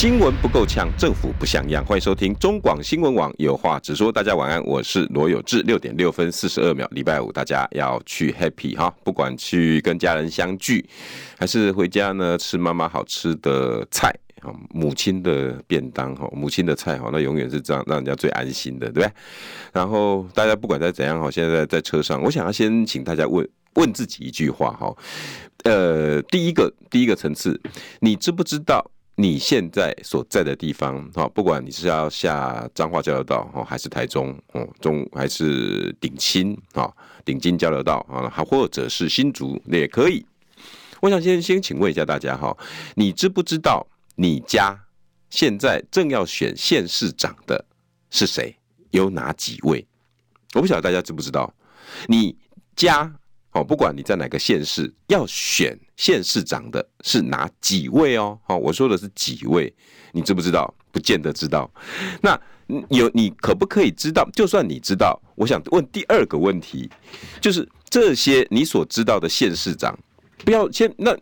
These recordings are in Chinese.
新闻不够呛，政府不像样。欢迎收听中广新闻网有话直说。大家晚安，我是罗有志。六点六分四十二秒，礼拜五，大家要去 happy 哈，不管去跟家人相聚，还是回家呢吃妈妈好吃的菜，母亲的便当哈，母亲的菜哈，那永远是这样让人家最安心的，对不对？然后大家不管在怎样哈，现在在车上，我想要先请大家问问自己一句话哈，呃，第一个第一个层次，你知不知道？你现在所在的地方，哈，不管你是要下彰化交流道，哈，还是台中，哦，中还是顶新，哈，顶金交流道，啊，还或者是新竹，也可以。我想先先请问一下大家，哈，你知不知道你家现在正要选县市长的是谁？有哪几位？我不晓得大家知不知道，你家。哦，不管你在哪个县市，要选县市长的是哪几位哦？好，我说的是几位，你知不知道？不见得知道。那有你可不可以知道？就算你知道，我想问第二个问题，就是这些你所知道的县市长，不要先那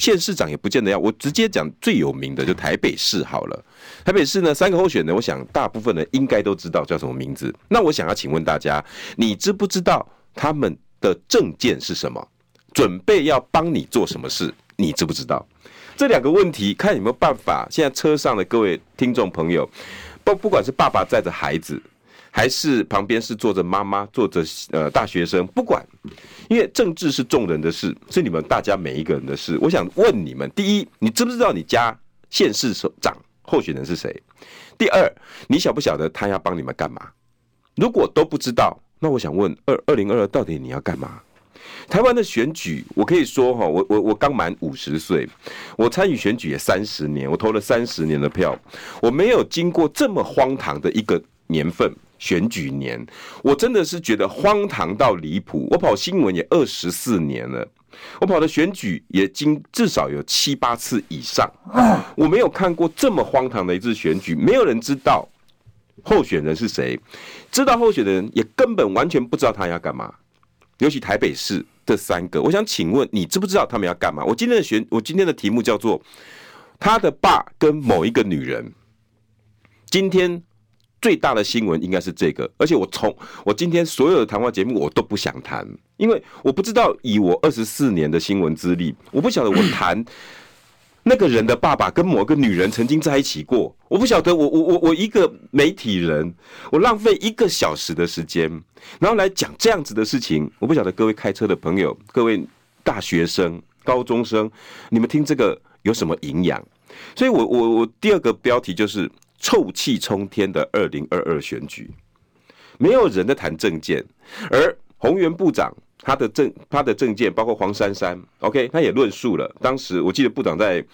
县市长也不见得要。我直接讲最有名的，就台北市好了。台北市呢，三个候选人，我想大部分人应该都知道叫什么名字。那我想要请问大家，你知不知道他们？的政见是什么？准备要帮你做什么事？你知不知道？这两个问题，看有没有办法。现在车上的各位听众朋友，不不管是爸爸载着孩子，还是旁边是坐着妈妈，坐着呃大学生，不管，因为政治是众人的事，是你们大家每一个人的事。我想问你们：第一，你知不知道你家县市首长候选人是谁？第二，你晓不晓得他要帮你们干嘛？如果都不知道。那我想问，二二零二二到底你要干嘛？台湾的选举，我可以说哈，我我我刚满五十岁，我参与选举也三十年，我投了三十年的票，我没有经过这么荒唐的一个年份选举年，我真的是觉得荒唐到离谱。我跑新闻也二十四年了，我跑的选举也经至少有七八次以上，我没有看过这么荒唐的一次选举，没有人知道。候选人是谁？知道候选人也根本完全不知道他要干嘛。尤其台北市这三个，我想请问你知不知道他们要干嘛？我今天的选，我今天的题目叫做他的爸跟某一个女人。今天最大的新闻应该是这个，而且我从我今天所有的谈话节目我都不想谈，因为我不知道以我二十四年的新闻资历，我不晓得我谈。那个人的爸爸跟某个女人曾经在一起过，我不晓得我，我我我一个媒体人，我浪费一个小时的时间，然后来讲这样子的事情，我不晓得各位开车的朋友，各位大学生、高中生，你们听这个有什么营养？所以我我我第二个标题就是臭气冲天的二零二二选举，没有人在谈政见，而宏源部长。他的政他的政见包括黄珊珊，OK，他也论述了。当时我记得部长在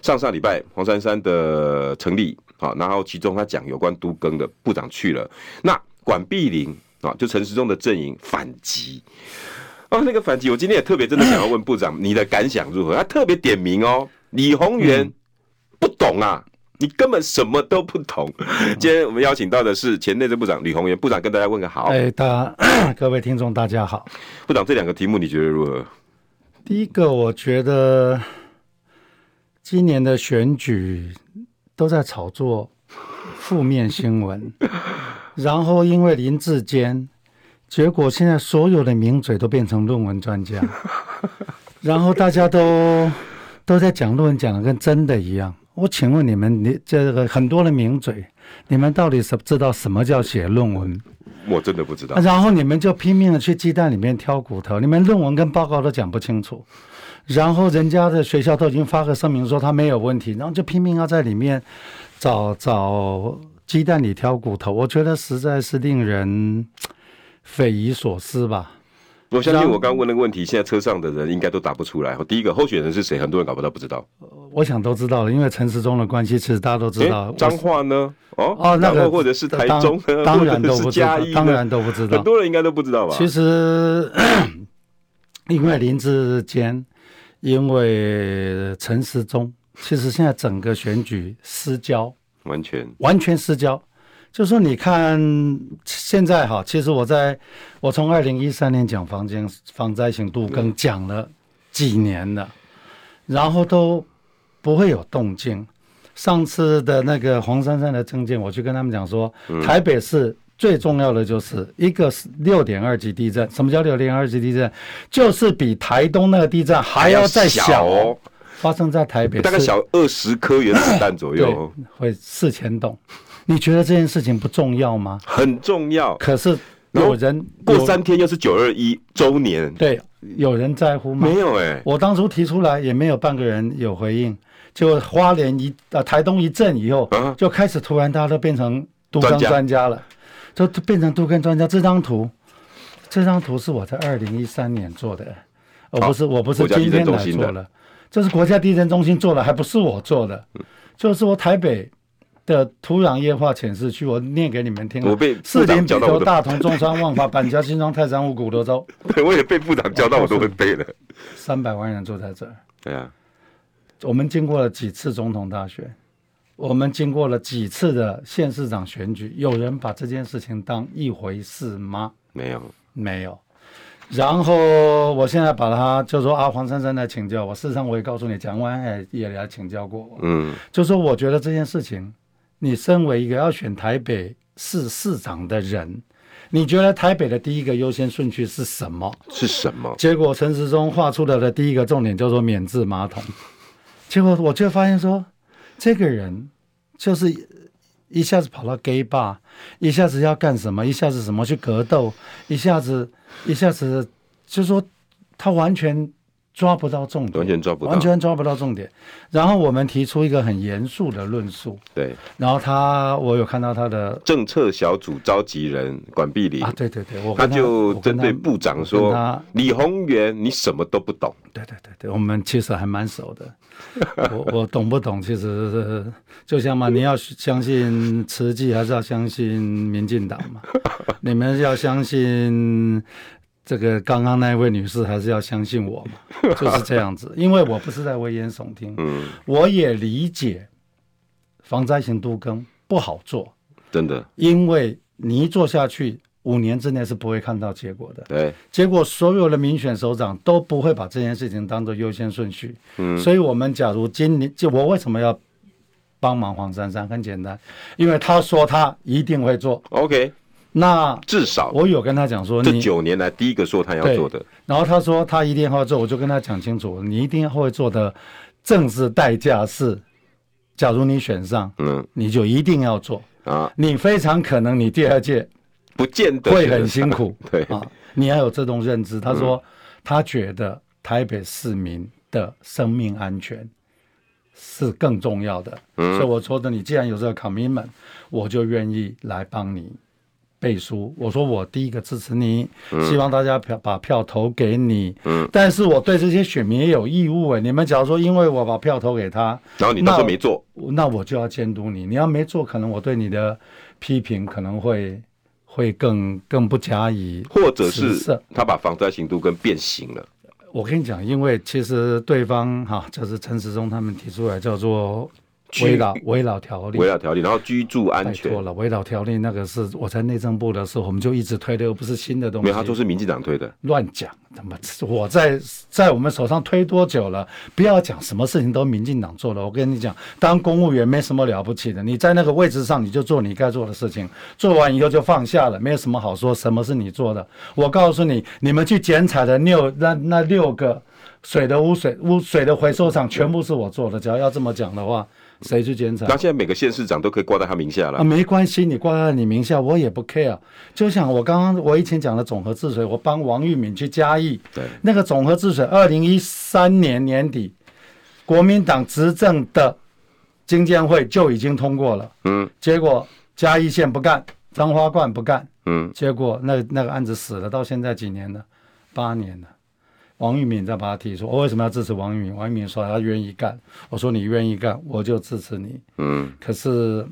上上礼拜黄珊珊的成立，好，然后其中他讲有关都更的部长去了。那管碧玲啊，就陈时中的阵营反击，哦，那个反击，我今天也特别真的想要问部长，你的感想如何？他特别点名哦，李宏源不懂啊。你根本什么都不懂。今天我们邀请到的是前内政部长吕鸿源部长，跟大家问个好。哎，大家 各位听众大家好。部长，这两个题目你觉得如何？第一个，我觉得今年的选举都在炒作负面新闻，然后因为林志坚，结果现在所有的名嘴都变成论文专家，然后大家都都在讲论文，讲的跟真的一样。我请问你们，你这个很多的名嘴，你们到底是知道什么叫写论文？我真的不知道。然后你们就拼命的去鸡蛋里面挑骨头，你们论文跟报告都讲不清楚，然后人家的学校都已经发个声明说他没有问题，然后就拼命要在里面找找鸡蛋里挑骨头，我觉得实在是令人匪夷所思吧。我相信我刚问那个问题，现在车上的人应该都答不出来。第一个候选人是谁？很多人搞不到，不知道。我想都知道了，因为陈时中的关系，其实大家都知道。彰化呢？哦哦，那个或者是台中呢？当然都不知道，当然都不知道。很多人应该都不知道吧？其实，因为林志坚，因为陈时中，其实现在整个选举失焦，完全完全失焦。就说你看现在哈，其实我在我从二零一三年讲房间防灾型度更讲了几年了，然后都不会有动静。上次的那个黄珊珊的证件，我去跟他们讲说，台北市最重要的就是一个是六点二级地震。什么叫六点二级地震？就是比台东那个地震还要再小哦，发生在台北，大概小二十颗原子弹左右，会四千栋。你觉得这件事情不重要吗？很重要。可是有人过三天又是九二一周年，对，有人在乎吗？没有哎、欸。我当初提出来也没有半个人有回应。就花莲一呃台东一震以后，就开始突然大家都变成都更专家了，就变成都更专家。这张图，这张图是我在二零一三年做的，我不是我不是今天来做的，这是国家地震中心做的，还不是我做的，就是我台北。的土壤液化潜势区，我念给你们听。我被四林、北投、大同、中山、万华、板桥、新庄、泰山、五股、德州。对，我也被部长教到，我都会背了。三百万人住在这儿。对啊，我们经过了几次总统大选，我们经过了几次的县市长选举，有人把这件事情当一回事吗？没有，没有。然后我现在把他就说啊，黄珊珊来请教我。事实上，我也告诉你，蒋万安也来请教过我。嗯，就说我觉得这件事情。你身为一个要选台北市市长的人，你觉得台北的第一个优先顺序是什么？是什么？结果陈时中画出来的第一个重点叫做免治马桶。结果我就发现说，这个人就是一下子跑到 gay bar，一下子要干什么？一下子什么去格斗？一下子一下子就是说他完全。抓不到重点，完全抓不到，完全抓不到重点。然后我们提出一个很严肃的论述，对。然后他，我有看到他的政策小组召集人管碧玲啊，对对对，我他就针对部长说：“李宏源，你什么都不懂。”对对对对，我们其实还蛮熟的。我我懂不懂？其实是就像嘛，你要相信慈济，还是要相信民进党嘛？你们要相信。这个刚刚那位女士还是要相信我嘛，就是这样子，因为我不是在危言耸听，嗯，我也理解防灾型都更不好做，真的，因为你一做下去，五年之内是不会看到结果的，对，结果所有的民选首长都不会把这件事情当做优先顺序，嗯，所以我们假如今年就我为什么要帮忙黄珊珊？很简单，因为他说他一定会做，OK。那至少我有跟他讲说，这九年来第一个说他要做的，然后他说他一定要做，我就跟他讲清楚，你一定会做的政治代价是，假如你选上，嗯，你就一定要做。啊，你非常可能你第二届不见得会很辛苦，对。啊，你要有这种认知。他说他觉得台北市民的生命安全是更重要的，所以我说的，你既然有这个 commitment，我就愿意来帮你。背书，我说我第一个支持你，希望大家票把票投给你。嗯，但是我对这些选民也有义务哎。你们假如说因为我把票投给他，然后你当时没做，那我就要监督你。你要没做，可能我对你的批评可能会会更更不加以，或者是他把防灾行动跟变形了。我跟你讲，因为其实对方哈，就是陈时中他们提出来叫做。危老危老条例，危老条例，然后居住安全。错了，危老条例那个是我在内政部的时候，我们就一直推的，又不是新的东西。没有，他说是民进党推的。乱讲，他妈！我在在我们手上推多久了？不要讲什么事情都民进党做了。我跟你讲，当公务员没什么了不起的，你在那个位置上，你就做你该做的事情，做完以后就放下了，没有什么好说。什么是你做的？我告诉你，你们去剪彩的六那那六个水的污水污水的回收厂，全部是我做的。只要要这么讲的话。谁去检查？那现在每个县市长都可以挂在他名下了啊，没关系，你挂在你名下，我也不 care。就像我刚刚我以前讲的总和治水，我帮王玉敏去嘉义，对，那个总和治水，二零一三年年底，国民党执政的经建会就已经通过了，嗯，结果嘉义县不干，彰花冠不干，嗯，结果那那个案子死了，到现在几年了？八年了。王玉敏在把他提出，我为什么要支持王玉敏？王玉敏说他愿意干，我说你愿意干，我就支持你。嗯，可是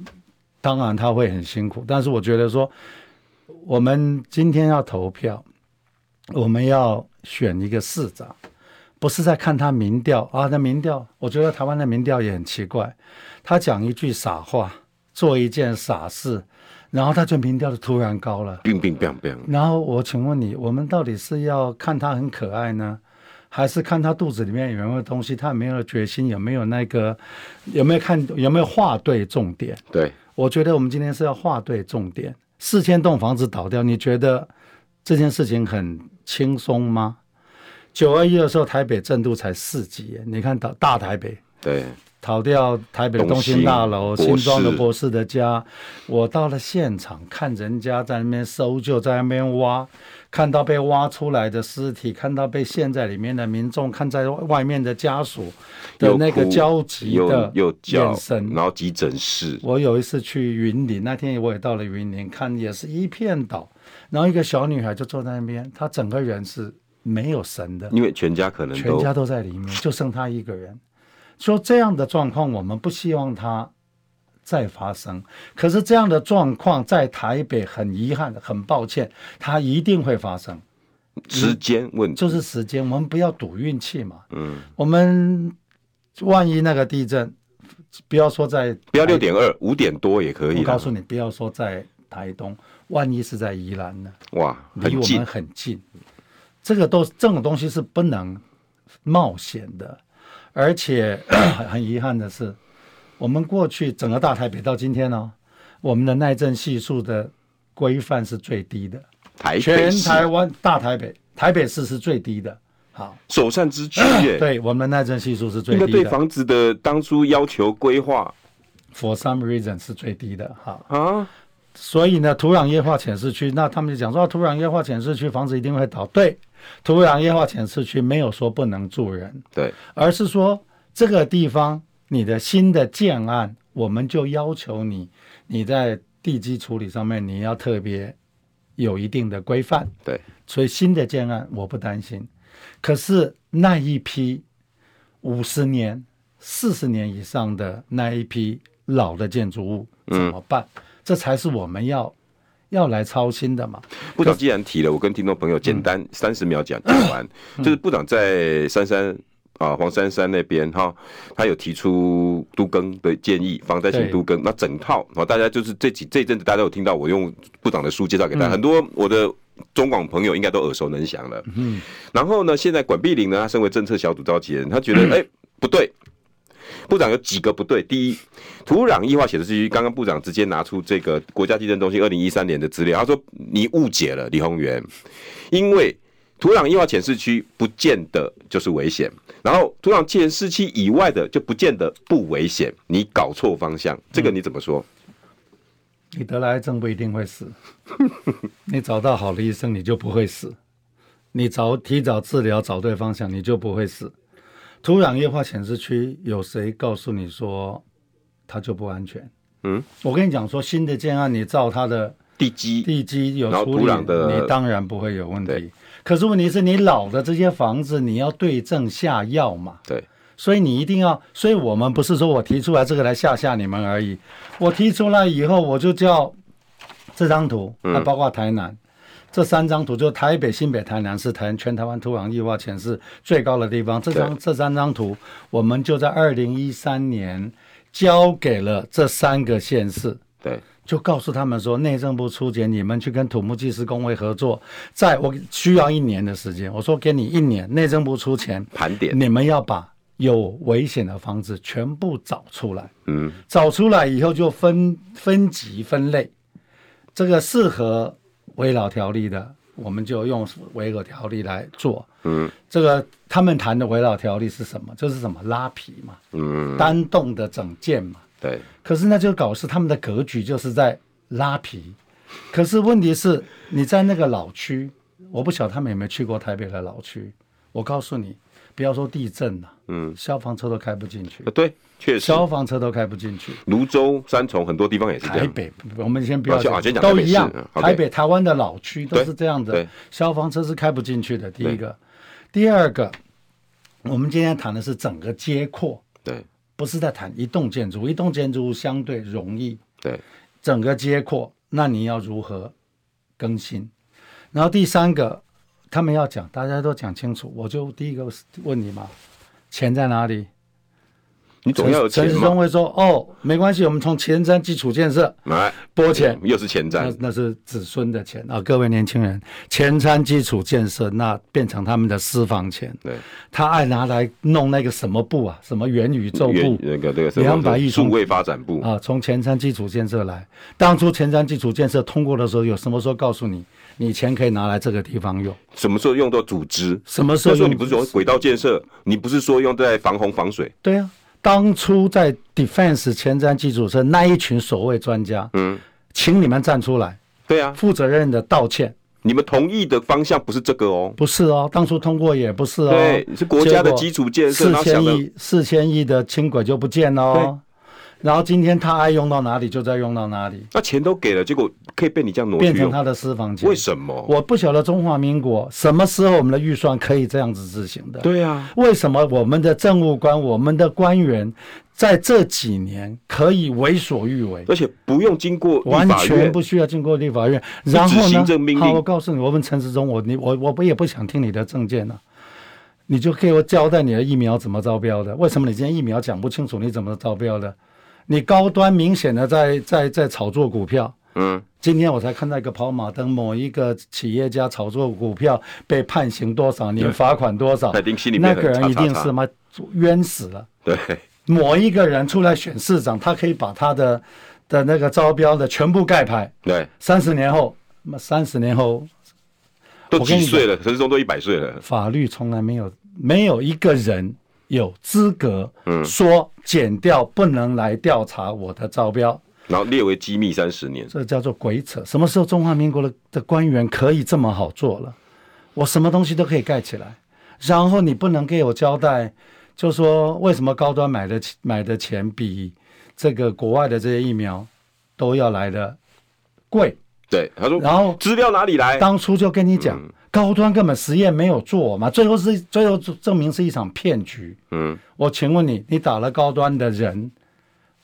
当然他会很辛苦，但是我觉得说，我们今天要投票，我们要选一个市长，不是在看他民调啊，那民调，我觉得台湾的民调也很奇怪，他讲一句傻话，做一件傻事。然后它就民调就突然高了，冰冰冰冰。然后我请问你，我们到底是要看他很可爱呢，还是看他肚子里面有没有东西？他有没有决心？有没有那个？有没有看？有没有画对重点？对，我觉得我们今天是要画对重点。四千栋房子倒掉，你觉得这件事情很轻松吗？九二一的时候，台北震度才四级，你看到大台北。对。逃掉台北的东兴大楼，新庄的博士的家，我到了现场看人家在那边搜救，在那边挖，看到被挖出来的尸体，看到被陷在里面的民众，看在外面的家属的那个焦急的眼神，然后急诊室。我有一次去云林，那天我也到了云林，看也是一片倒，然后一个小女孩就坐在那边，她整个人是没有神的，因为全家可能全家都在里面，就剩她一个人。说这样的状况，我们不希望它再发生。可是这样的状况在台北，很遗憾，很抱歉，它一定会发生。时间问题就是时间，我们不要赌运气嘛。嗯，我们万一那个地震，不要说在不要六点二，五点多也可以。我告诉你，不要说在台东，万一是在宜兰呢？哇，离我们很近。这个都这种东西是不能冒险的。而且 很遗憾的是，我们过去整个大台北到今天呢、哦，我们的耐震系数的规范是最低的。台全台湾大台北台北市是最低的。好，首善之区耶。对，我们的耐震系数是最低的。对房子的当初要求规划，for some reason 是最低的。好啊，所以呢，土壤液化浅市区，那他们就讲说，土壤液化浅市区房子一定会倒。对。土壤液化浅市区没有说不能住人，对，而是说这个地方你的新的建案，我们就要求你，你在地基处理上面你要特别有一定的规范，对，所以新的建案我不担心，可是那一批五十年、四十年以上的那一批老的建筑物怎么办？嗯，这才是我们要。要来操心的嘛？部长既然提了，我跟听众朋友简单三十秒讲讲完。嗯、就是部长在三三啊黄珊珊那边哈，他有提出都更的建议，防灾性都更。那整套啊，大家就是这几这一阵子大家有听到，我用部长的书介绍给大家，嗯、很多我的中广朋友应该都耳熟能详了。嗯。然后呢，现在管碧玲呢，他身为政策小组召集人，他觉得 哎、嗯欸、不对。部长有几个不对。第一，土壤异化显示区，刚刚部长直接拿出这个国家地震中心二零一三年的资料，他说你误解了李鸿源，因为土壤异化显示区不见得就是危险，然后土壤浅释区以外的就不见得不危险，你搞错方向，这个你怎么说？你得了癌症不一定会死，你找到好的医生你就不会死，你早提早治疗找对方向你就不会死。土壤液化显示区有谁告诉你说它就不安全？嗯，我跟你讲说，新的建案你照它的地基，地基有处理，你当然不会有问题。可是问题是你老的这些房子，你要对症下药嘛？对，所以你一定要，所以我们不是说我提出来这个来吓吓你们而已。我提出来以后，我就叫这张图，还包括台南。嗯这三张图，就台北、新北、台南是台全台湾土壤液化浅释最高的地方。这张这三张图，我们就在二零一三年交给了这三个县市。对，就告诉他们说，内政部出钱，你们去跟土木技师工会合作，在我需要一年的时间。我说给你一年，内政部出钱盘点，你们要把有危险的房子全部找出来。嗯，找出来以后就分分级分类，这个适合。危老条例的，我们就用危老条例来做。嗯，这个他们谈的危老条例是什么？就是什么拉皮嘛，嗯，单栋的整件嘛。对。可是那就搞是他们的格局就是在拉皮。可是问题是，你在那个老区，我不晓得他们有没有去过台北的老区。我告诉你，不要说地震了，嗯，消防车都开不进去。对，确实，消防车都开不进去。泸州、三重很多地方也是这样。台北，我们先不要讲，啊、讲都一样。台北，台湾的老区都是这样的，消防车是开不进去的。第一个，第二个，我们今天谈的是整个街廓，对，不是在谈一栋建筑，一栋建筑物相对容易，对，整个街廓，那你要如何更新？然后第三个。他们要讲，大家都讲清楚。我就第一个问你嘛，钱在哪里？你总要有钱嘛。陈时中会说：“哦，没关系，我们从前瞻基础建设来拨钱，又是前瞻，那，那是子孙的钱啊！各位年轻人，前瞻基础建设那变成他们的私房钱。对，他爱拿来弄那个什么部啊？什么元宇宙部？那个两百亿数位发展部啊，从前瞻基础建设来。当初前瞻基础建设通过的时候，有什么时候告诉你？”你钱可以拿来这个地方用，什么时候用到组织？什么时候用？说你不是说轨道建设？你不是说用在防洪防水？对啊，当初在 Defense 前瞻基础设那一群所谓专家，嗯，请你们站出来。对啊，负责任的道歉。你们同意的方向不是这个哦，不是哦，当初通过也不是哦，对，是国家的基础建设，四千亿四千亿的轻轨就不见了哦。然后今天他爱用到哪里就再用到哪里，那钱都给了，结果可以被你这样挪去变成他的私房钱？为什么？我不晓得中华民国什么时候我们的预算可以这样子执行的？对啊，为什么我们的政务官、我们的官员在这几年可以为所欲为，而且不用经过完全不需要经过立法院，然后呢？好，我告诉你，我问陈时中，我你我我不也不想听你的证件呢、啊，你就给我交代你的疫苗怎么招标的？为什么你今天疫苗讲不清楚？你怎么招标的？你高端明显的在在在炒作股票，嗯，今天我才看到一个跑马灯，某一个企业家炒作股票被判刑多少年，罚款多少，那个人一定是嘛冤死了。对，某一个人出来选市长，他可以把他的的那个招标的全部盖牌。对，三十年后，那么三十年后都几岁了？陈世忠都一百岁了。法律从来没有没有一个人。有资格说减掉不能来调查我的招标，然后列为机密三十年，这叫做鬼扯。什么时候中华民国的的官员可以这么好做了？我什么东西都可以盖起来，然后你不能给我交代，就说为什么高端买的买的钱比这个国外的这些疫苗都要来的贵？对，他说，然后资料哪里来？当初就跟你讲。高端根本实验没有做嘛，最后是最后证明是一场骗局。嗯，我请问你，你打了高端的人，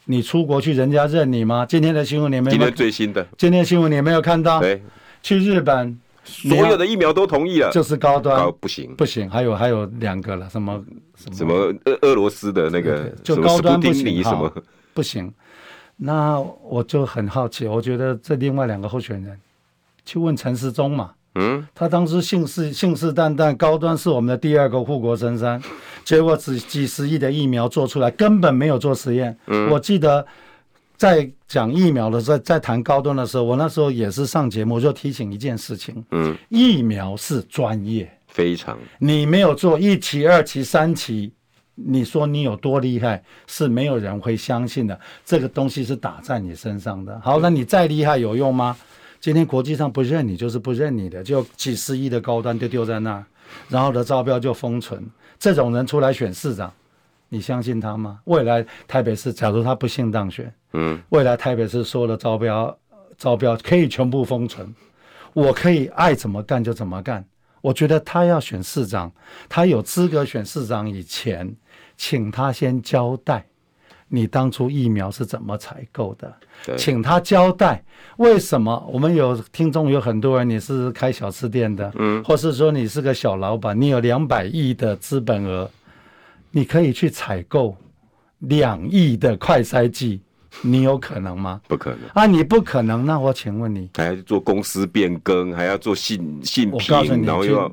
你出国去人家认你吗？今天的新闻你没有？今天最新的。今天新闻你没有看到？对，去日本，所有的疫苗都同意了，就是高端高不行，不行。还有还有两个了，什么什么什么俄俄罗斯的那个，就高端不行，什么不行？那我就很好奇，我觉得这另外两个候选人去问陈时中嘛。嗯，他当时信誓信誓旦旦，高端是我们的第二个护国神山，结果只几十亿的疫苗做出来，根本没有做实验。嗯，我记得在讲疫苗的时候，在谈高端的时候，我那时候也是上节目就提醒一件事情。嗯，疫苗是专业，非常，你没有做一期、二期、三期，你说你有多厉害，是没有人会相信的。这个东西是打在你身上的。好，那你再厉害有用吗？今天国际上不认你就是不认你的，就几十亿的高端就丢在那儿，然后的招标就封存。这种人出来选市长，你相信他吗？未来台北市，假如他不幸当选，嗯，未来台北市所有的招标招标可以全部封存，我可以爱怎么干就怎么干。我觉得他要选市长，他有资格选市长以前，请他先交代。你当初疫苗是怎么采购的？请他交代为什么？我们有听众有很多人，你是开小吃店的，嗯，或是说你是个小老板，你有两百亿的资本额，你可以去采购两亿的快筛剂，你有可能吗？不可能啊！你不可能，那我请问你，还要做公司变更，还要做信信评，然后又要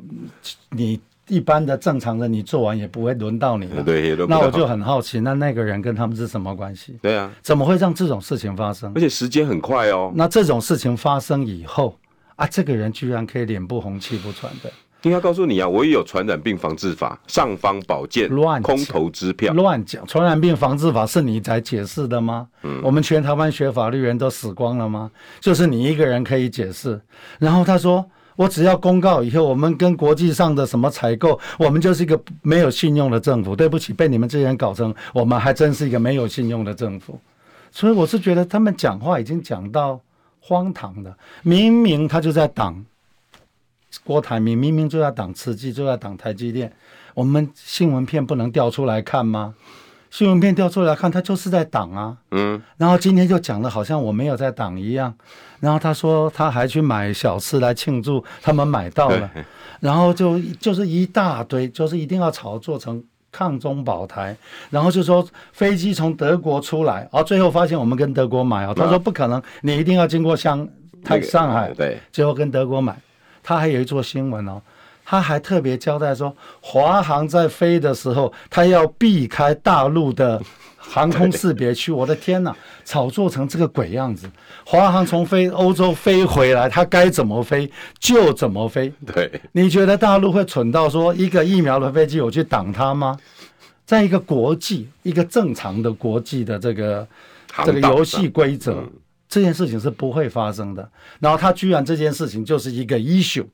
你。一般的正常的，你做完也不会轮到你了。对，那我就很好奇，那那个人跟他们是什么关系？对啊，怎么会让这种事情发生？而且时间很快哦。那这种事情发生以后啊，这个人居然可以脸不红气不喘的。应该告诉你啊，我也有传染病防治法、尚方宝剑、乱空头支票。乱讲，传染病防治法是你才解释的吗？嗯，我们全台湾学法律人都死光了吗？就是你一个人可以解释。然后他说。我只要公告以后，我们跟国际上的什么采购，我们就是一个没有信用的政府。对不起，被你们这些人搞成，我们还真是一个没有信用的政府。所以我是觉得他们讲话已经讲到荒唐的，明明他就在挡郭台铭，明明就在挡慈济，就在挡台积电。我们新闻片不能调出来看吗？新闻片调出来看，他就是在挡啊。嗯。然后今天就讲的好像我没有在挡一样。然后他说他还去买小吃来庆祝，他们买到了。然后就就是一大堆，就是一定要炒作成抗中保台。然后就说飞机从德国出来，然后最后发现我们跟德国买哦。他说不可能，你一定要经过香台上海，对，最后跟德国买。他还有一座新闻哦。他还特别交代说，华航在飞的时候，他要避开大陆的航空识别区。我的天哪，炒作成这个鬼样子！华航从飞欧洲飞回来，他该怎么飞就怎么飞。对，你觉得大陆会蠢到说一个疫苗的飞机我去挡它吗？在一个国际、一个正常的国际的这个这个游戏规则，这件事情是不会发生的。然后他居然这件事情就是一个 issue。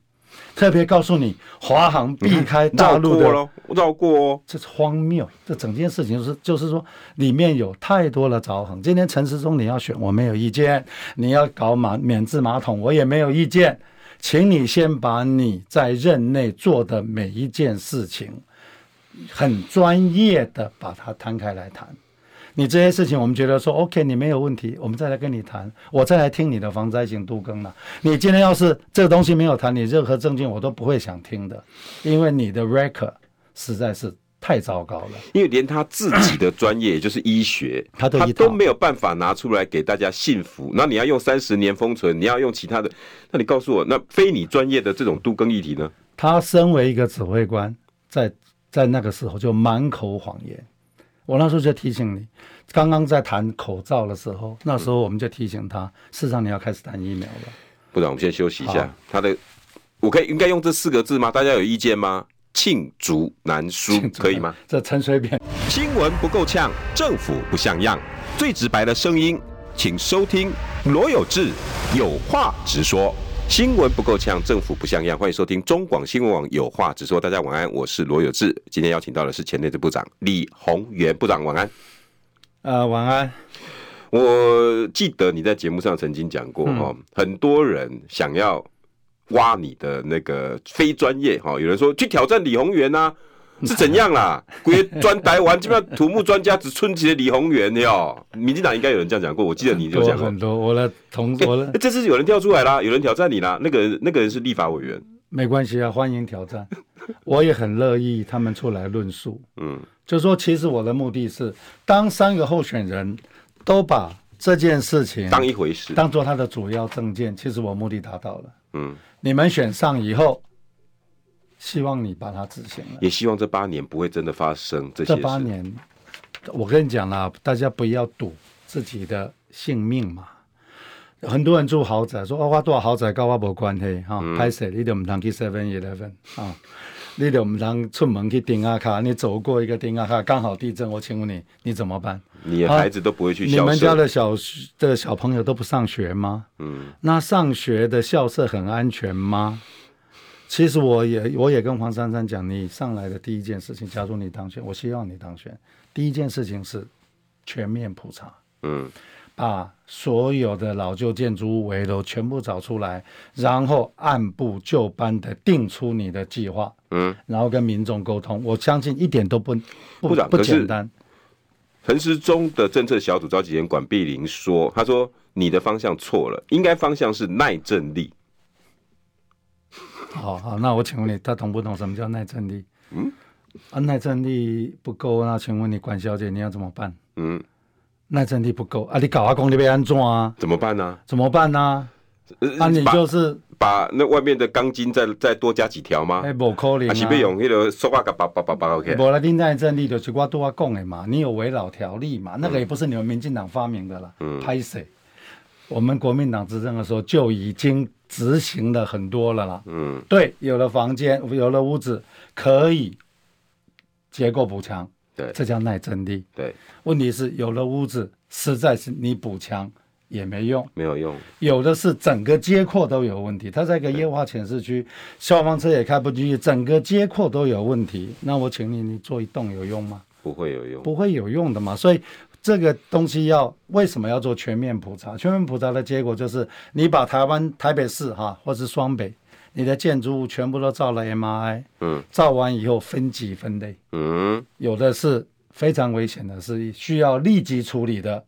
特别告诉你，华航避开大陆的绕过哦，这是荒谬。这整件事情就是，就是说里面有太多的凿痕。今天陈时中你要选，我没有意见；你要搞马免治马桶，我也没有意见。请你先把你在任内做的每一件事情，很专业的把它摊开来谈。你这些事情，我们觉得说 OK，你没有问题，我们再来跟你谈，我再来听你的防灾型都更了。你今天要是这个东西没有谈，你任何证件我都不会想听的，因为你的 record 实在是太糟糕了。因为连他自己的专业，也就是医学，他都他都没有办法拿出来给大家信服。那你要用三十年封存，你要用其他的，那你告诉我，那非你专业的这种杜更议题呢？他身为一个指挥官，在在那个时候就满口谎言。我那时候就提醒你，刚刚在谈口罩的时候，那时候我们就提醒他，事实上你要开始谈疫苗了。部长，我们先休息一下。他的，我可以应该用这四个字吗？大家有意见吗？罄竹难书，可以吗？这陈水扁新闻不够呛，政府不像样，最直白的声音，请收听罗有志有话直说。新闻不够呛，政府不像样。欢迎收听中广新闻网，有话直说。大家晚安，我是罗有志。今天邀请到的是前内政部长李鸿源部长，晚安。呃，晚安。我记得你在节目上曾经讲过哈，嗯、很多人想要挖你的那个非专业哈，有人说去挑战李鸿源呐。是怎样啦？归专台湾，基本上土木专家只春节李鸿源哟。民进党应该有人这样讲过，我记得你就 讲过。很多，我的同我的，这次有人跳出来啦，有人挑战你啦。那个人那个人是立法委员，没关系啊，欢迎挑战，我也很乐意他们出来论述。嗯，就说其实我的目的是，当三个候选人都把这件事情当一回事，当做他的主要政见，其实我目的达到了。嗯，你们选上以后。希望你把它执行了，也希望这八年不会真的发生这些事。这八年，我跟你讲啦，大家不要赌自己的性命嘛。很多人住豪宅，说我多少豪宅跟我没关系哈。拍摄、嗯、你都唔通去 Seven Eleven 啊，你都唔通出门去顶阿卡，你走过一个顶阿卡，刚好地震，我请问你，你怎么办？你的孩子都不会去、啊、你们家的小的小朋友都不上学吗？嗯，那上学的校舍很安全吗？其实我也我也跟黄珊珊讲，你上来的第一件事情，假如你当选，我希望你当选，第一件事情是全面普查，嗯，把所有的老旧建筑物围楼全部找出来，然后按部就班的定出你的计划，嗯，然后跟民众沟通，我相信一点都不不不简单。陈时中的政策小组召集人管碧玲说，他说你的方向错了，应该方向是耐震力。好好，那我请问你，他懂不懂什么叫耐震力？嗯，啊，耐震力不够，那请问你管小姐你要怎么办？嗯，耐震力不够啊，你搞阿公你被安装啊？怎么办呢？怎么办呢？那你就是把那外面的钢筋再再多加几条吗？哎，不可能啊！是不用那个塑化个八八八八 OK。无啦，你耐震力就是我都要讲的嘛，你有围绕条例嘛，那个也不是你们民进党发明的了。嗯，拍谁？我们国民党执政的时候就已经。执行了很多了啦，嗯，对，有了房间，有了屋子，可以结构补强，对，这叫耐震力，对。问题是有了屋子，实在是你补强也没用，没有用。有的是整个街廓都有问题，它在一个液化潜势区，消防车也开不进去，整个街廓都有问题。那我请你，你做一栋有用吗？不会有用，不会有用的嘛。所以这个东西要为什么要做全面普查？全面普查的结果就是，你把台湾台北市哈，或是双北，你的建筑物全部都照了 MRI，嗯，照完以后分级分类，嗯，有的是非常危险的，是需要立即处理的。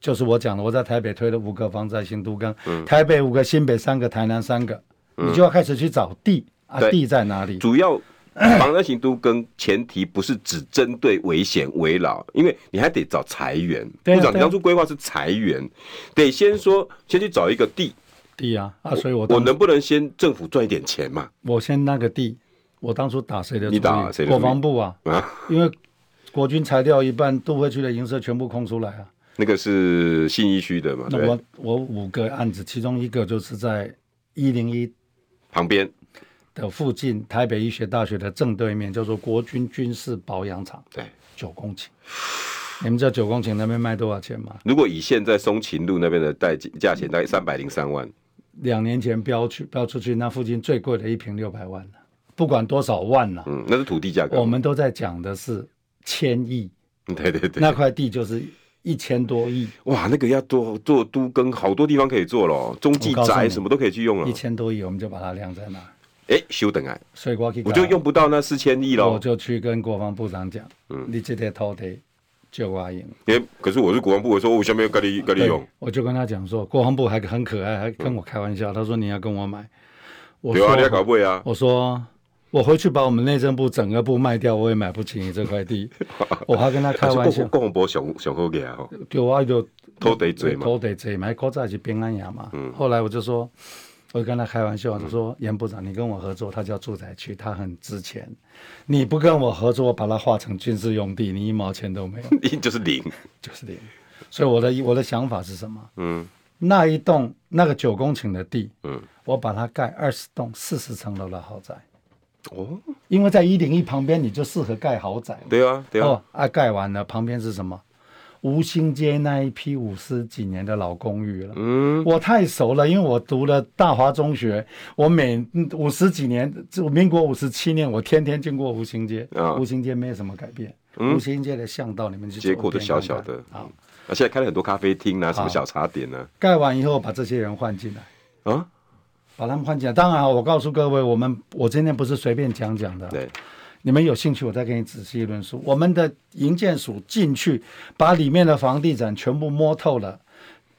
就是我讲的，我在台北推了五个房子在新都更，嗯、台北五个，新北三个，台南三个，嗯、你就要开始去找地啊，地在哪里？主要房在新都跟前提不是只针对危险危老，因为你还得找财源。部长，你当初规划是财源，得先说先去找一个地地啊啊，所以我我能不能先政府赚一点钱嘛？我先那个地，我当初打谁的？你打谁的？国防部啊啊，因为国军裁掉一半，都会区的营舍全部空出来啊。那个是信义区的嘛？那我我五个案子，其中一个就是在一零一旁边的附近，台北医学大学的正对面，叫做国军军事保养厂。对，九公顷。你们知道九公顷那边卖多少钱吗？如果以现在松勤路那边的代价钱，大概三百零三万。两年前标去标出去，那附近最贵的一坪六百万，不管多少万呢？嗯，那是土地价格。我们都在讲的是千亿。对对对，那块地就是。一千多亿哇，那个要做做都更，好多地方可以做了，中继宅什么都可以去用了。一千多亿，我们就把它晾在那。哎、欸，修等啊，所以我去，我就用不到那四千亿了。我就去跟国防部长讲，嗯，你这块土地就我用。哎、欸，可是我是国防部，我说我下面要跟你跟你用。我就跟他讲说，国防部还很可爱，还跟我开玩笑，嗯、他说你要跟我买。我说你要搞贵啊。我说。我回去把我们内政部整个部卖掉，我也买不起你这块地。我还跟他开玩笑。国防部上上好嘅啊！就我就土地多嘛，土地多嘛，国债是平安夜嘛。嗯。后来我就说，我就跟他开玩笑，我说严部长，你跟我合作，他叫住宅区，他很值钱。你不跟我合作，我把它划成军事用地，你一毛钱都没有。你就是零，就是零。所以我的我的想法是什么？嗯。那一栋那个九公顷的地，嗯，我把它盖二十栋四十层楼的豪宅。哦，因为在一零一旁边，你就适合盖豪宅。对啊，对啊。哦，啊，盖完了，旁边是什么？吴兴街那一批五十几年的老公寓了。嗯，我太熟了，因为我读了大华中学，我每五十几年，就民国五十七年，我天天经过吴兴街。啊，吴兴街没有什么改变。吴兴街的巷道里面就街口都小小的。好，啊，现在开了很多咖啡厅啊，什么小茶点呢？盖完以后，把这些人换进来。啊。把他们换进来，当然我告诉各位，我们我今天不是随便讲讲的。对，你们有兴趣，我再给你仔细论述。我们的营建署进去，把里面的房地产全部摸透了，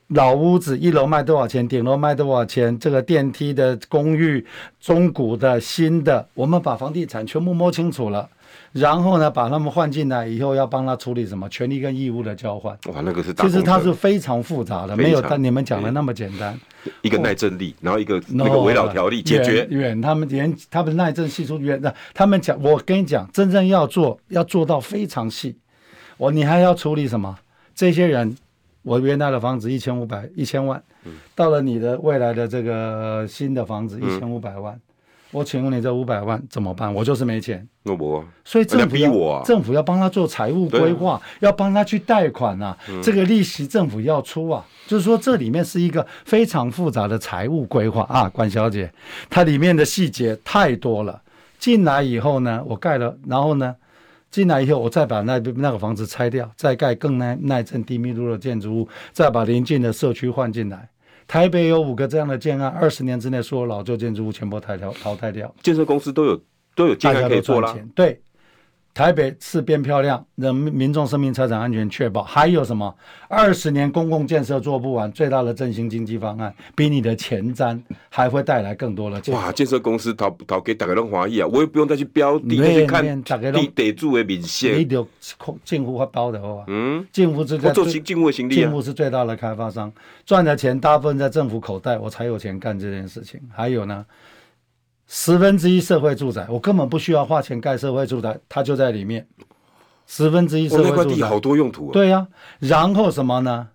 老屋子一楼卖多少钱，顶楼卖多少钱，这个电梯的公寓，中古的、新的，我们把房地产全部摸清楚了。然后呢，把他们换进来以后，要帮他处理什么权利跟义务的交换。哇，那个是其实它是非常复杂的，没有他你们讲的那么简单。一个耐震力，然后一个那个危老条例解决。远，他们连他们耐震系数远的，他们讲，我跟你讲，真正要做要做到非常细。我你还要处理什么？这些人，我原来的房子一千五百一千万，到了你的未来的这个新的房子一千五百万。我请问你这五百万怎么办？我就是没钱。那不，所以政府要政府要帮他做财务规划，要帮他去贷款啊。这个利息政府要出啊。就是说这里面是一个非常复杂的财务规划啊，管小姐，它里面的细节太多了。进来以后呢，我盖了，然后呢，进来以后我再把那那个房子拆掉，再盖更耐耐震低密度的建筑物，再把邻近的社区换进来。台北有五个这样的建案，二十年之内所有老旧建筑物全部汰掉淘汰掉。建设公司都有都有建案可以做了。对，台北市变漂亮，人民众生命财产安全确保。还有什么？二十年公共建设做不完，最大的振兴经济方案，比你的前瞻还会带来更多的钱。哇！建设公司投投给大家都欢喜啊，我也不用再去标地面去看地地主的面色。你就政府发包的话，嗯，政府是在做政府的行李啊。政府是最大的开发商，赚的钱大部分在政府口袋，我才有钱干这件事情。还有呢，十分之一社会住宅，我根本不需要花钱盖社会住宅，它就在里面。十分之一社会住宅，哦、那块地好多用途，啊。对呀，啊，然后什么呢？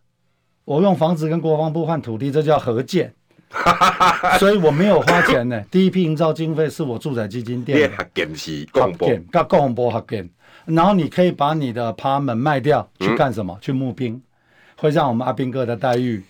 我用房子跟国防部换土地，这叫合建。所以我没有花钱呢。第一批营造经费是我住宅基金店。合建是共建，跟国防部合建。然后你可以把你的 apartment 卖掉，去干什么？嗯、去募兵，会让我们阿兵哥的待遇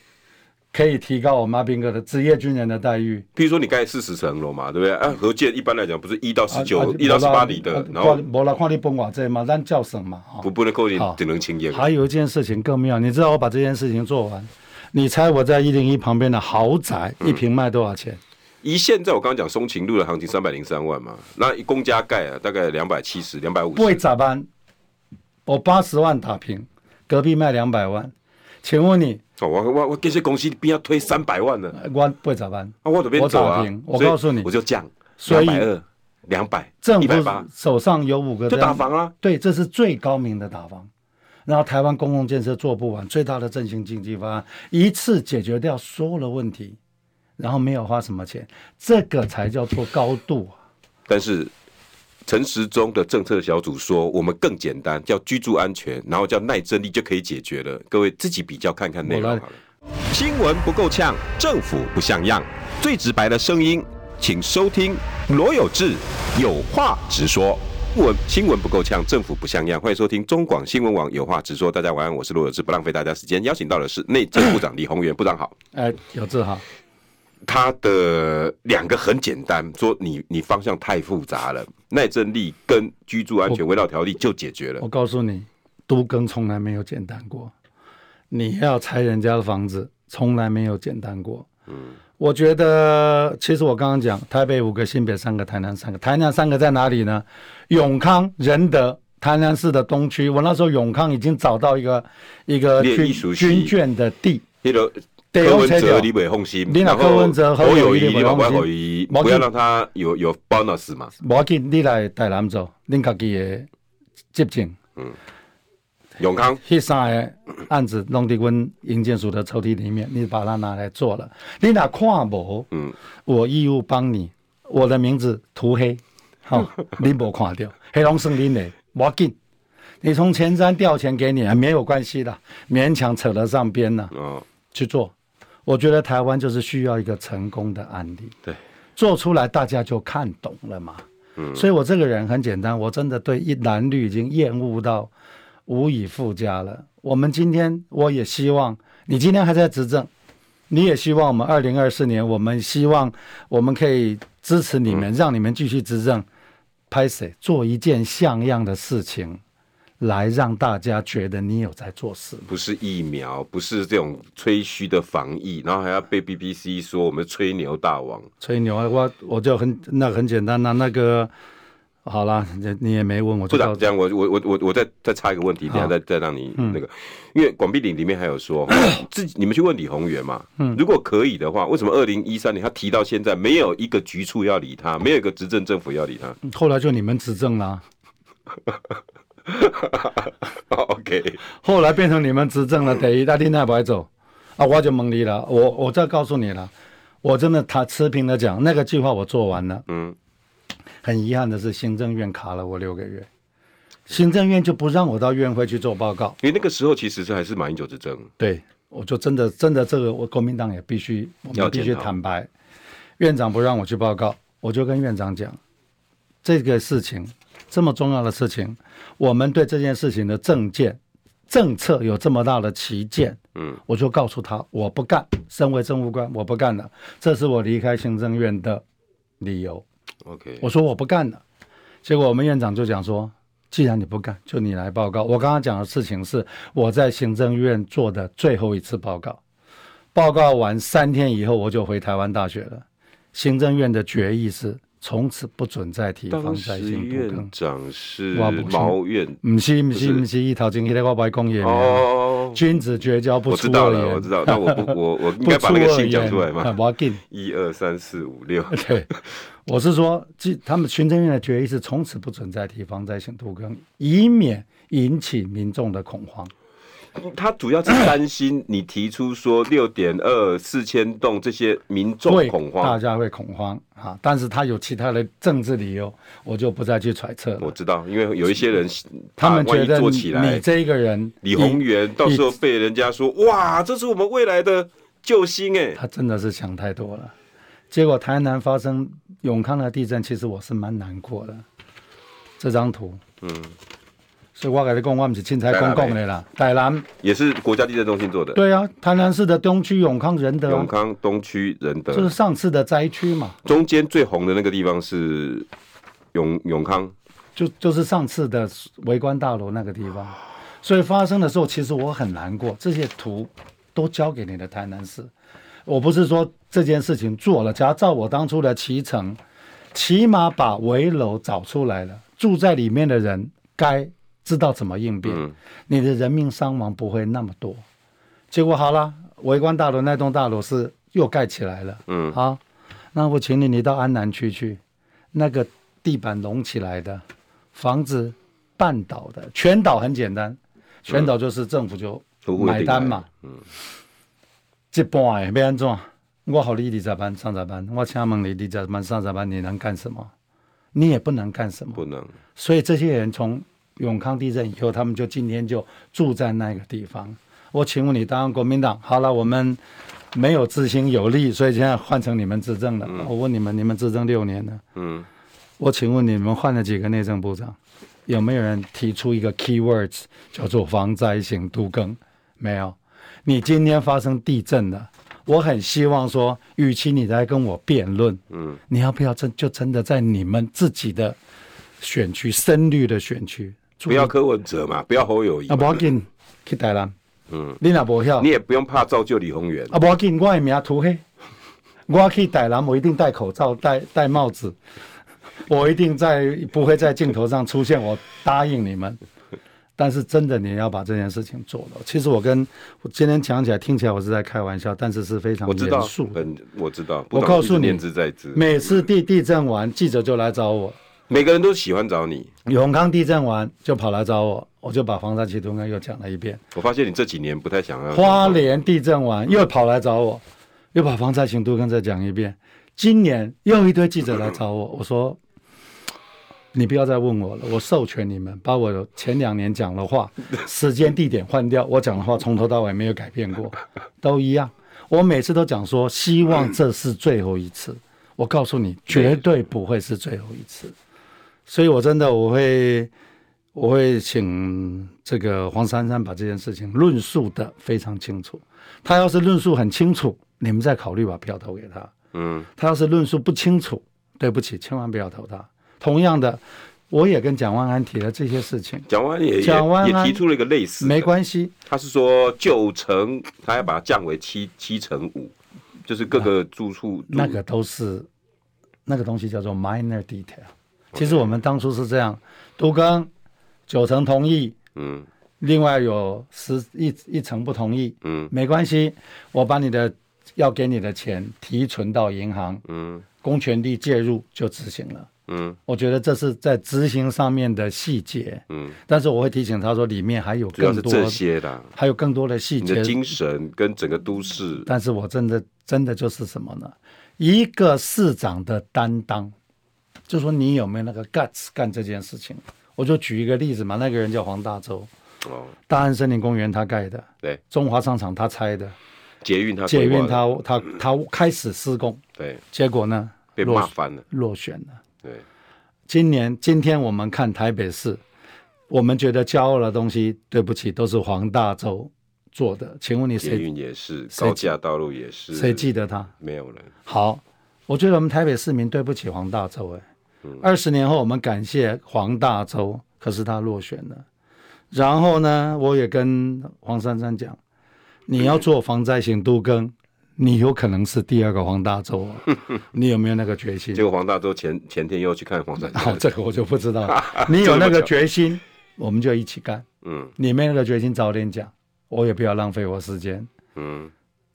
可以提高我们阿兵哥的职业军人的待遇。比如说你盖四十层楼嘛，对不对？啊，合建一般来讲不是一到十九、一到十八里的，然后我来看你崩瓦这嘛，咱叫什嘛，不不能够你只能清验。还有一件事情更妙，你知道我把这件事情做完，你猜我在一零一旁边的豪宅一平卖多少钱？一现在我刚刚讲松勤路的行情三百零三万嘛，那一公家盖啊，大概两百七十、两百五十。不会咋办？我八十万打平，隔壁卖两百万，请问你？哦，我我我这些公司边要推三百万呢？我不会咋办？啊，我这边走啊。我告诉你，我就降两百二、两百、政府手上有五个，就打房啊。对，这是最高明的打房。然后台湾公共建设做不完，最大的振兴经济方案，一次解决掉所有的问题。然后没有花什么钱，这个才叫做高度啊！但是陈时中的政策小组说，我们更简单，叫居住安全，然后叫耐震力就可以解决了。各位自己比较看看内容好了。新闻不够呛，政府不像样，最直白的声音，请收听罗有志有话直说。闻新闻不够呛，政府不像样，欢迎收听中广新闻网有话直说。大家晚安，我是罗有志，不浪费大家时间，邀请到的是内政部长李鸿源部长好。哎，有志好。他的两个很简单，说你你方向太复杂了，耐震力跟居住安全围绕条例就解决了。我，我告诉你，都更从来没有简单过，你要拆人家的房子，从来没有简单过。嗯，我觉得其实我刚刚讲台北五个，新北三个，台南三个，台南三个在哪里呢？永康、仁德、台南市的东区。我那时候永康已经找到一个一个军军眷的地。柯文哲你袂放心，然后侯友宜你不要不要让他有有 bonus 嘛。无要紧，你来台南做，恁家己的接近。嗯，永康，迄三个案子弄在阮营建署的抽屉里面，你把它拿来做了。你若看无，嗯，我义务帮你，我的名字涂黑，好、哦，你无看到，黑龙生恁的，无要紧。你从前瞻调钱给你，没有关系的，勉强扯得上边了。哦，去做。我觉得台湾就是需要一个成功的案例，对，做出来大家就看懂了嘛。嗯，所以我这个人很简单，我真的对一蓝绿已经厌恶到无以复加了。我们今天，我也希望你今天还在执政，你也希望我们二零二四年，我们希望我们可以支持你们，让你们继续执政，拍谁做一件像样的事情。来让大家觉得你有在做事，不是疫苗，不是这种吹嘘的防疫，然后还要被 BBC 说我们吹牛大王。吹牛啊，我我就很那很简单那、啊，那个好啦，你你也没问我，部长这样，我我我我我再再插一个问题，等下再再让你那个，嗯、因为广碧岭里面还有说 自己你们去问李宏源嘛，嗯，如果可以的话，为什么二零一三年他提到现在没有一个局处要理他，没有一个执政政府要理他？后来就你们执政了。OK，后来变成你们执政了，第一大厅那不爱走啊，我就蒙你了。我我再告诉你了，我真的他持平的讲，那个计划我做完了。嗯，很遗憾的是，行政院卡了我六个月，行政院就不让我到院会去做报告。因为那个时候其实是还是马英九执政。对，我就真的真的这个，我国民党也必须我们必须坦白，院长不让我去报告，我就跟院长讲这个事情。这么重要的事情，我们对这件事情的政见、政策有这么大的旗舰，嗯，我就告诉他，我不干。身为政务官，我不干了，这是我离开行政院的理由。OK，我说我不干了。结果我们院长就讲说，既然你不干，就你来报告。我刚刚讲的事情是我在行政院做的最后一次报告，报告完三天以后，我就回台湾大学了。行政院的决议是。从此不准再提防灾性土坑。院长是毛院，不是不是不是一套经济的话不会讲嘢。哦，君子绝交不出恶言。我知道了，我知道。那我不，我我应该把那个信讲出来吗？一二三四五六。对，我是说，他们行政院的决议是从此不准再提防灾性土坑，以免引起民众的恐慌。他主要是担心你提出说六点二四千栋这些民众恐慌，大家会恐慌啊！但是他有其他的政治理由，我就不再去揣测了。我知道，因为有一些人他们觉得你这一个人李宏源到时候被人家说哇，这是我们未来的救星哎，他真的是想太多了。结果台南发生永康的地震，其实我是蛮难过的。这张图，嗯。所以我跟你讲，我不是凊彩公共的啦。台南也是国家地震中心做的。对啊，台南市的东区永康仁德。永康东区仁德。就是上次的灾区嘛。中间最红的那个地方是永永康，就就是上次的围观大楼那个地方。所以发生的时候，其实我很难过。这些图都交给你的台南市。我不是说这件事情做了，只要照我当初的骑程，起码把围楼找出来了，住在里面的人该知道怎么应变，嗯、你的人命伤亡不会那么多。结果好了，围观大楼那栋大楼是又盖起来了。嗯，好，那我请你，你到安南区去，那个地板隆起来的房子，半倒的，全岛很简单。全岛就是政府就买单嘛，嗯，一半的要安怎？我好你二十班上十班，我请问你二十班上十班，你能干什么？你也不能干什么，不能。所以这些人从永康地震以后，他们就今天就住在那个地方。我请问你，当国民党好了，我们没有执行有力，所以现在换成你们执政了。嗯、我问你们，你们执政六年了，嗯，我请问你们换了几个内政部长？有没有人提出一个 keywords 叫做防灾型都更？没有。你今天发生地震了，我很希望说，与其你来跟我辩论，嗯，你要不要真就真的在你们自己的选区深绿的选区，不要柯文哲嘛，不要侯友谊。啊，不要紧，去台南，嗯，你那不晓，你也不用怕造就李宏源。啊，不要紧，我的名涂黑，我去台南，我一定戴口罩，戴戴帽子。我一定在不会在镜头上出现，我答应你们。但是真的，你要把这件事情做了。其实我跟我今天讲起来，听起来我是在开玩笑，但是是非常严肃。很，我知道。我告诉你，每次地地震完，记者就来找我。每个人都喜欢找你。永康地震完就跑来找我，我就把防灾启动又又讲了一遍。我发现你这几年不太想要。花莲地震完又跑来找我，又把防灾启动再讲一遍。今年又一堆记者来找我，我说。你不要再问我了，我授权你们把我前两年讲的话，时间地点换掉，我讲的话从头到尾没有改变过，都一样。我每次都讲说，希望这是最后一次。我告诉你，绝对不会是最后一次。所以，我真的我会我会请这个黄珊珊把这件事情论述的非常清楚。他要是论述很清楚，你们再考虑把票投给他。嗯，他要是论述不清楚，对不起，千万不要投他。同样的，我也跟蒋万安提了这些事情。蒋万安也蒋万安也提出了一个类似，没关系。他是说九成，他要把它降为七七成五，就是各个住处。那个都是那个东西叫做 minor detail。其实我们当初是这样，都更九成同意，嗯，另外有十一一成不同意，嗯，没关系，我把你的要给你的钱提存到银行，嗯，公权力介入就执行了。嗯，我觉得这是在执行上面的细节。嗯，但是我会提醒他说，里面还有更多这些的，还有更多的细节。你的精神跟整个都市。但是我真的真的就是什么呢？一个市长的担当，就说你有没有那个 guts 干这件事情？我就举一个例子嘛，那个人叫黄大洲，哦，大安森林公园他盖的，对，中华商场他拆的，捷运他捷运他他他开始施工，对，结果呢被骂翻了，落选了。对，今年今天我们看台北市，我们觉得骄傲的东西，对不起，都是黄大洲做的。请问你谁？捷运也是，高架道路也是，谁记得他？没有人。好，我觉得我们台北市民对不起黄大洲。哎，二十年后我们感谢黄大洲，可是他落选了。然后呢，我也跟黄珊珊讲，你要做防灾型都更。你有可能是第二个黄大洲，你有没有那个决心？结果黄大洲前前天又去看黄珊珊，好，这个我就不知道了。你有那个决心，我们就一起干。嗯，你没那个决心，早点讲，我也不要浪费我时间。嗯，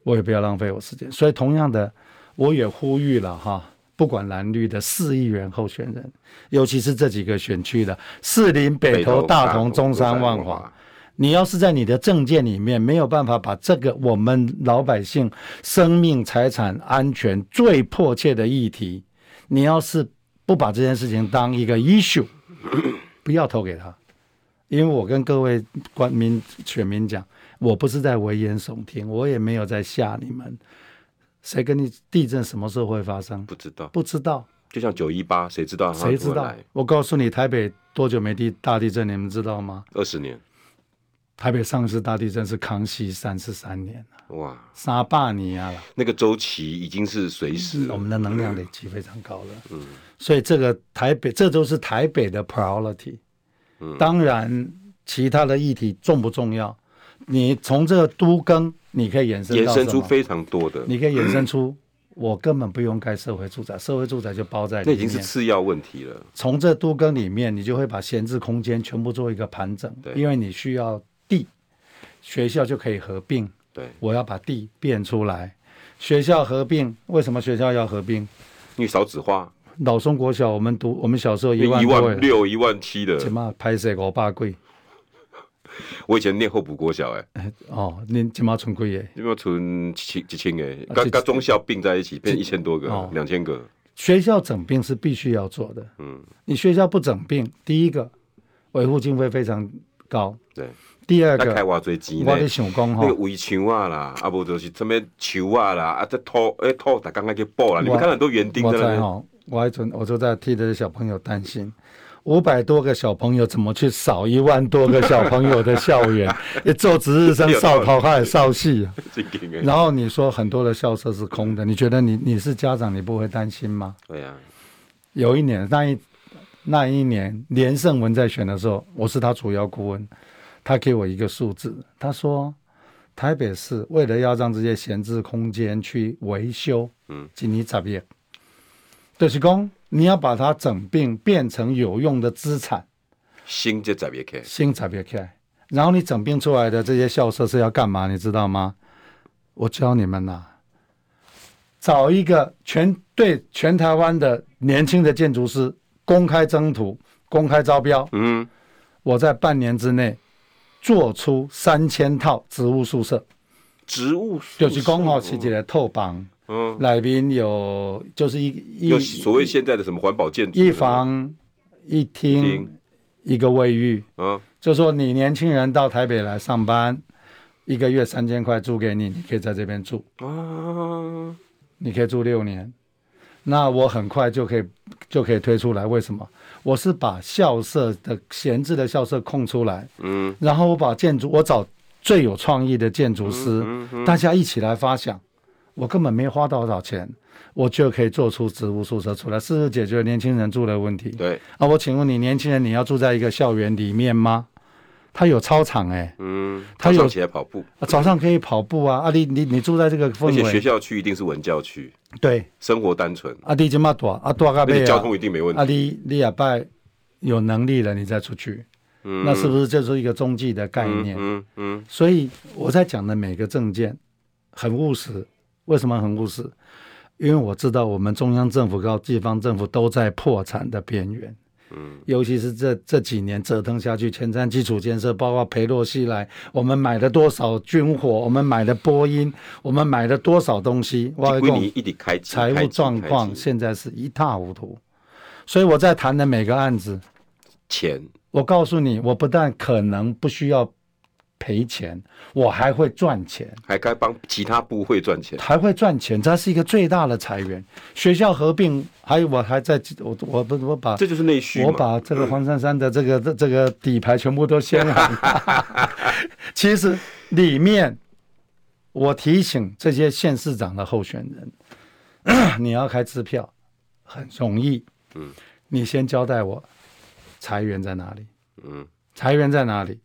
我也不要浪费我时间。所以同样的，我也呼吁了哈，不管蓝绿的四亿元候选人，尤其是这几个选区的士林、北投、大同、中山、万华。你要是在你的政见里面没有办法把这个我们老百姓生命财产安全最迫切的议题，你要是不把这件事情当一个 issue，不要投给他，因为我跟各位官民选民讲，我不是在危言耸听，我也没有在吓你们。谁跟你地震什么时候会发生？不知道，不知道。就像九一八，谁知道？谁知道？我告诉你，台北多久没地大地震？你们知道吗？二十年。台北上次大地震是康熙三十三年哇，三百年啊，那个周期已经是随时、嗯，我们的能量累积非常高了。嗯，所以这个台北，这都是台北的 priority。嗯，当然其他的议题重不重要？你从这个都更，你可以衍生衍生出非常多的，你可以延伸出。我根本不用盖社会住宅，社会住宅就包在里面。那已经是次要问题了。从这都更里面，你就会把闲置空间全部做一个盘整，对，因为你需要地，学校就可以合并。对，我要把地变出来。学校合并，为什么学校要合并？因为少子化。老松国小，我们读我们小时候一万一万六、一万七的，起码拍摄我爸贵。我以前念后补国小，哎、欸，哦，念起码存贵耶，有没有存几千几千个？跟跟中校并在一起，变一千多个，两、哦、千个。学校整病是必须要做的，嗯，你学校不整病，第一个维护经费非常高，对，第二个开挖最急，我在想讲哈，那个围墙啊啦，啊不就是什么球啊啦，啊这土哎土，大刚刚去补了，你们看很多园丁在那边，我我还准我就在替这些小朋友担心。五百多个小朋友怎么去扫一万多个小朋友的校园？一做值日生扫头还扫戏，然后你说很多的校舍是空的，你觉得你你是家长，你不会担心吗？对呀。有一年那一那一年连胜文在选的时候，我是他主要顾问，他给我一个数字，他说台北市为了要让这些闲置空间去维修，嗯，今年十亿，就是讲。你要把它整并变成有用的资产，新就特别开，新特别开。然后你整并出来的这些校舍是要干嘛？你知道吗？我教你们呐、啊，找一个全对全台湾的年轻的建筑师公开征图、公开招标。嗯，我在半年之内做出三千套植物宿舍，植物就是刚好是一个套房。嗯，里边有就是一一所谓现在的什么环保建筑，一房一厅一个卫浴。嗯，就说你年轻人到台北来上班，一个月三千块租给你，你可以在这边住啊，你可以住六年。那我很快就可以就可以推出来，为什么？我是把校舍的闲置的校舍空出来，嗯，然后我把建筑，我找最有创意的建筑师，嗯嗯嗯，大家一起来发想。我根本没花多少钱，我就可以做出植物宿舍出来，是不是解决年轻人住的问题？对。啊，我请问你，年轻人你要住在一个校园里面吗？他有操场哎、欸，嗯，他有起来跑步，早上可以跑步啊。啊，你你你住在这个氛围，而且学校区一定是文教区，对，生活单纯。啊，你这么大啊，大个交通一定没问题。啊，你你也拜有能力了，你再出去，嗯，那是不是就是一个中继的概念？嗯嗯，嗯。所以我在讲的每个证件很务实。为什么很务实？因为我知道我们中央政府和地方政府都在破产的边缘。嗯，尤其是这这几年折腾下去，前瞻基础建设，包括裴洛西来，我们买了多少军火？我们买了波音？我们买了多少东西？我跟你财务状况现在是一塌糊涂。所以我在谈的每个案子，钱，我告诉你，我不但可能不需要。赔钱，我还会赚钱，还该帮其他部会赚钱，还会赚钱，这是一个最大的裁员。学校合并，还有我还在，我我不我把这就是内需，我把这个黄珊珊的这个这这个底牌全部都掀了。其实里面，我提醒这些县市长的候选人，你要开支票很容易，嗯，你先交代我裁员在哪里，嗯，裁员在哪里？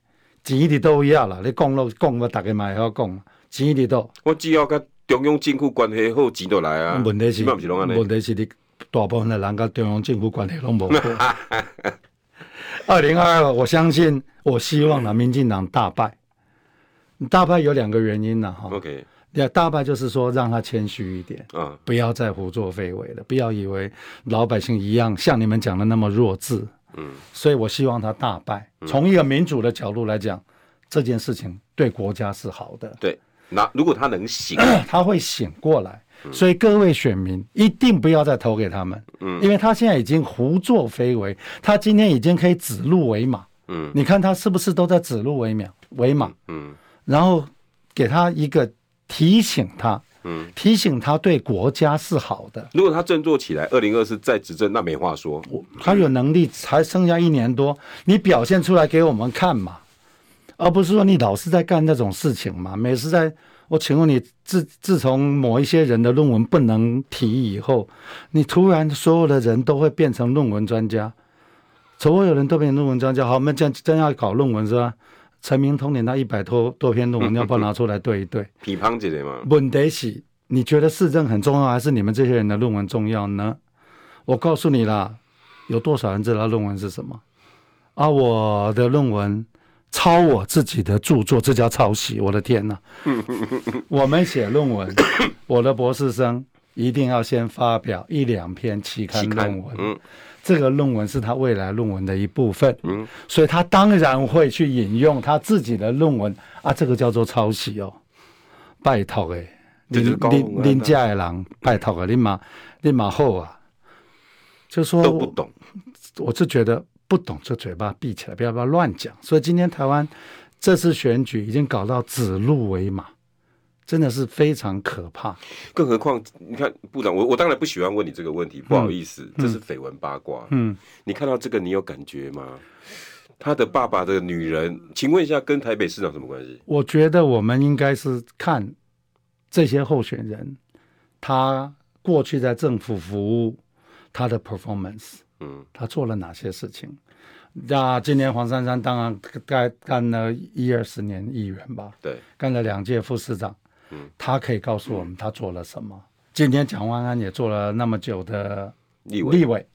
钱的都一样啦，你讲了讲，我大家嘛会晓讲。钱的都，我只要跟中央政府关系好，钱就来啊。问题是，问题是你大部分的人跟中央政府关系拢无好。二零二二，我相信，我希望呢，民进党大败。大败有两个原因呢，哈。OK，大败就是说，让他谦虚一点，啊，不要再胡作非为了，不要以为老百姓一样像你们讲的那么弱智。嗯，所以我希望他大败。从一个民主的角度来讲，嗯，这件事情对国家是好的。对，那如果他能醒，他会醒过来。所以各位选民一定不要再投给他们。嗯，因为他现在已经胡作非为，他今天已经可以指鹿为马。嗯，你看他是不是都在指鹿为马？为马。嗯，然后给他一个提醒他，嗯，提醒他对国家是好的。如果他振作起来，二零二四再执政，那没话说。他有能力，才剩下一年多，你表现出来给我们看嘛，而不是说你老是在干那种事情嘛。每次在，我请问你，自自从某一些人的论文不能提以后，你突然所有的人都会变成论文专家，所有人都变成论文专家。好，我们真真要搞论文是吧？陈明通，年那一百多 多篇论文，要不要拿出来对一对？批判之类吗？问题是，你觉得市政很重要，还是你们这些人的论文重要呢？我告诉你啦，有多少人知道论文是什么？啊，我的论文抄我自己的著作，这叫抄袭！我的天哪！我们写论文，我的博士生一定要先发表一两篇期刊论文。这个论文是他未来论文的一部分，嗯，所以他当然会去引用他自己的论文。啊，这个叫做抄袭哦，拜托哎，林林林家的人拜托啊，你马你马后啊，就说都不懂，我就觉得不懂就嘴巴闭起来，不要不要乱讲。所以今天台湾这次选举已经搞到指鹿为马。真的是非常可怕，更何况你看部长，我我当然不喜欢问你这个问题，不好意思，嗯、这是绯闻八卦。嗯，你看到这个，你有感觉吗？他的爸爸的女人，请问一下，跟台北市长什么关系？我觉得我们应该是看这些候选人，他过去在政府服务，他的 performance，嗯，他做了哪些事情？那今年黄珊珊当然干干了一二十年议员吧，对，干了两届副市长。嗯，他可以告诉我们他做了什么。嗯、今天蒋万安也做了那么久的立委，立委，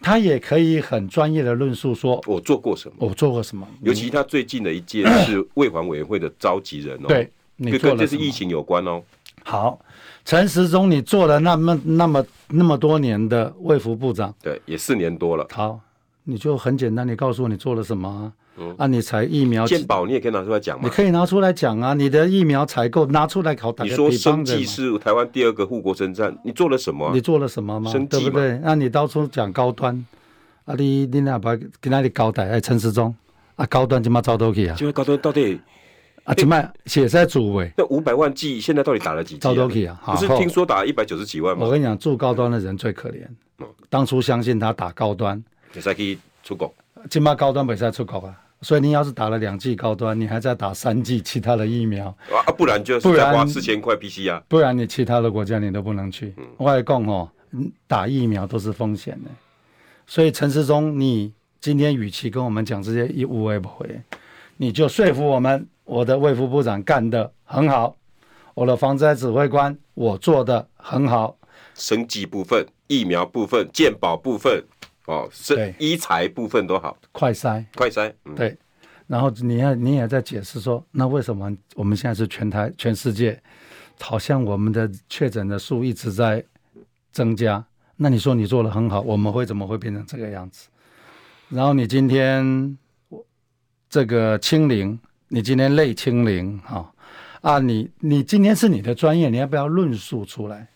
他也可以很专业的论述说，我做过什么，我做过什么。尤其他最近的一届是卫环委员会的召集人哦，对，你做了这是疫情有关哦。好，陈时中，你做了那么那么那么多年的卫福部长，对，也四年多了。好，你就很简单，你告诉我你做了什么。嗯，啊，你采疫苗健保，你也可以拿出来讲吗？你可以拿出来讲啊，你的疫苗采购拿出来考。你说生技是台湾第二个护国神战，你做了什么？你做了什么吗？对不对？那你到处讲高端，啊，你你哪把给那里交代？哎，陈时中，啊，高端怎么招都去啊？就高端到底啊？怎么写在主位？那五百万剂现在到底打了几剂？招都去啊？不是听说打一百九十几万吗？我跟你讲，住高端的人最可怜。当初相信他打高端，没使去出国。今嘛高端没使出国啊？所以你要是打了两剂高端，你还在打三剂其他的疫苗啊？不然就是再花四千块 PCR，不然你其他的国家你都不能去。嗯、我来讲哦，打疫苗都是风险的。所以陈世忠，你今天与其跟我们讲这些一无为不回，你就说服我们，我的卫副部长干得很好，我的防灾指挥官我做得很好，生技部分、疫苗部分、健保部分。哦，是医材部分都好，快筛，快筛，嗯、对。然后你要你也在解释说，那为什么我们现在是全台全世界，好像我们的确诊的数一直在增加？那你说你做的很好，我们会怎么会变成这个样子？然后你今天这个清零，你今天类清零，哈、哦、啊，你你今天是你的专业，你要不要论述出来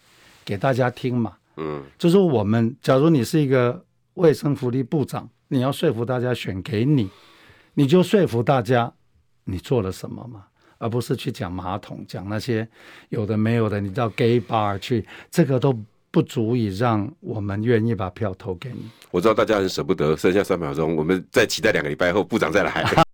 给大家听嘛？嗯，就是我们，假如你是一个。卫生福利部长，你要说服大家选给你，你就说服大家你做了什么嘛，而不是去讲马桶，讲那些有的没有的。你到 gay bar 去，这个都不足以让我们愿意把票投给你。我知道大家很舍不得，剩下三秒钟，我们再期待两个礼拜后部长再来。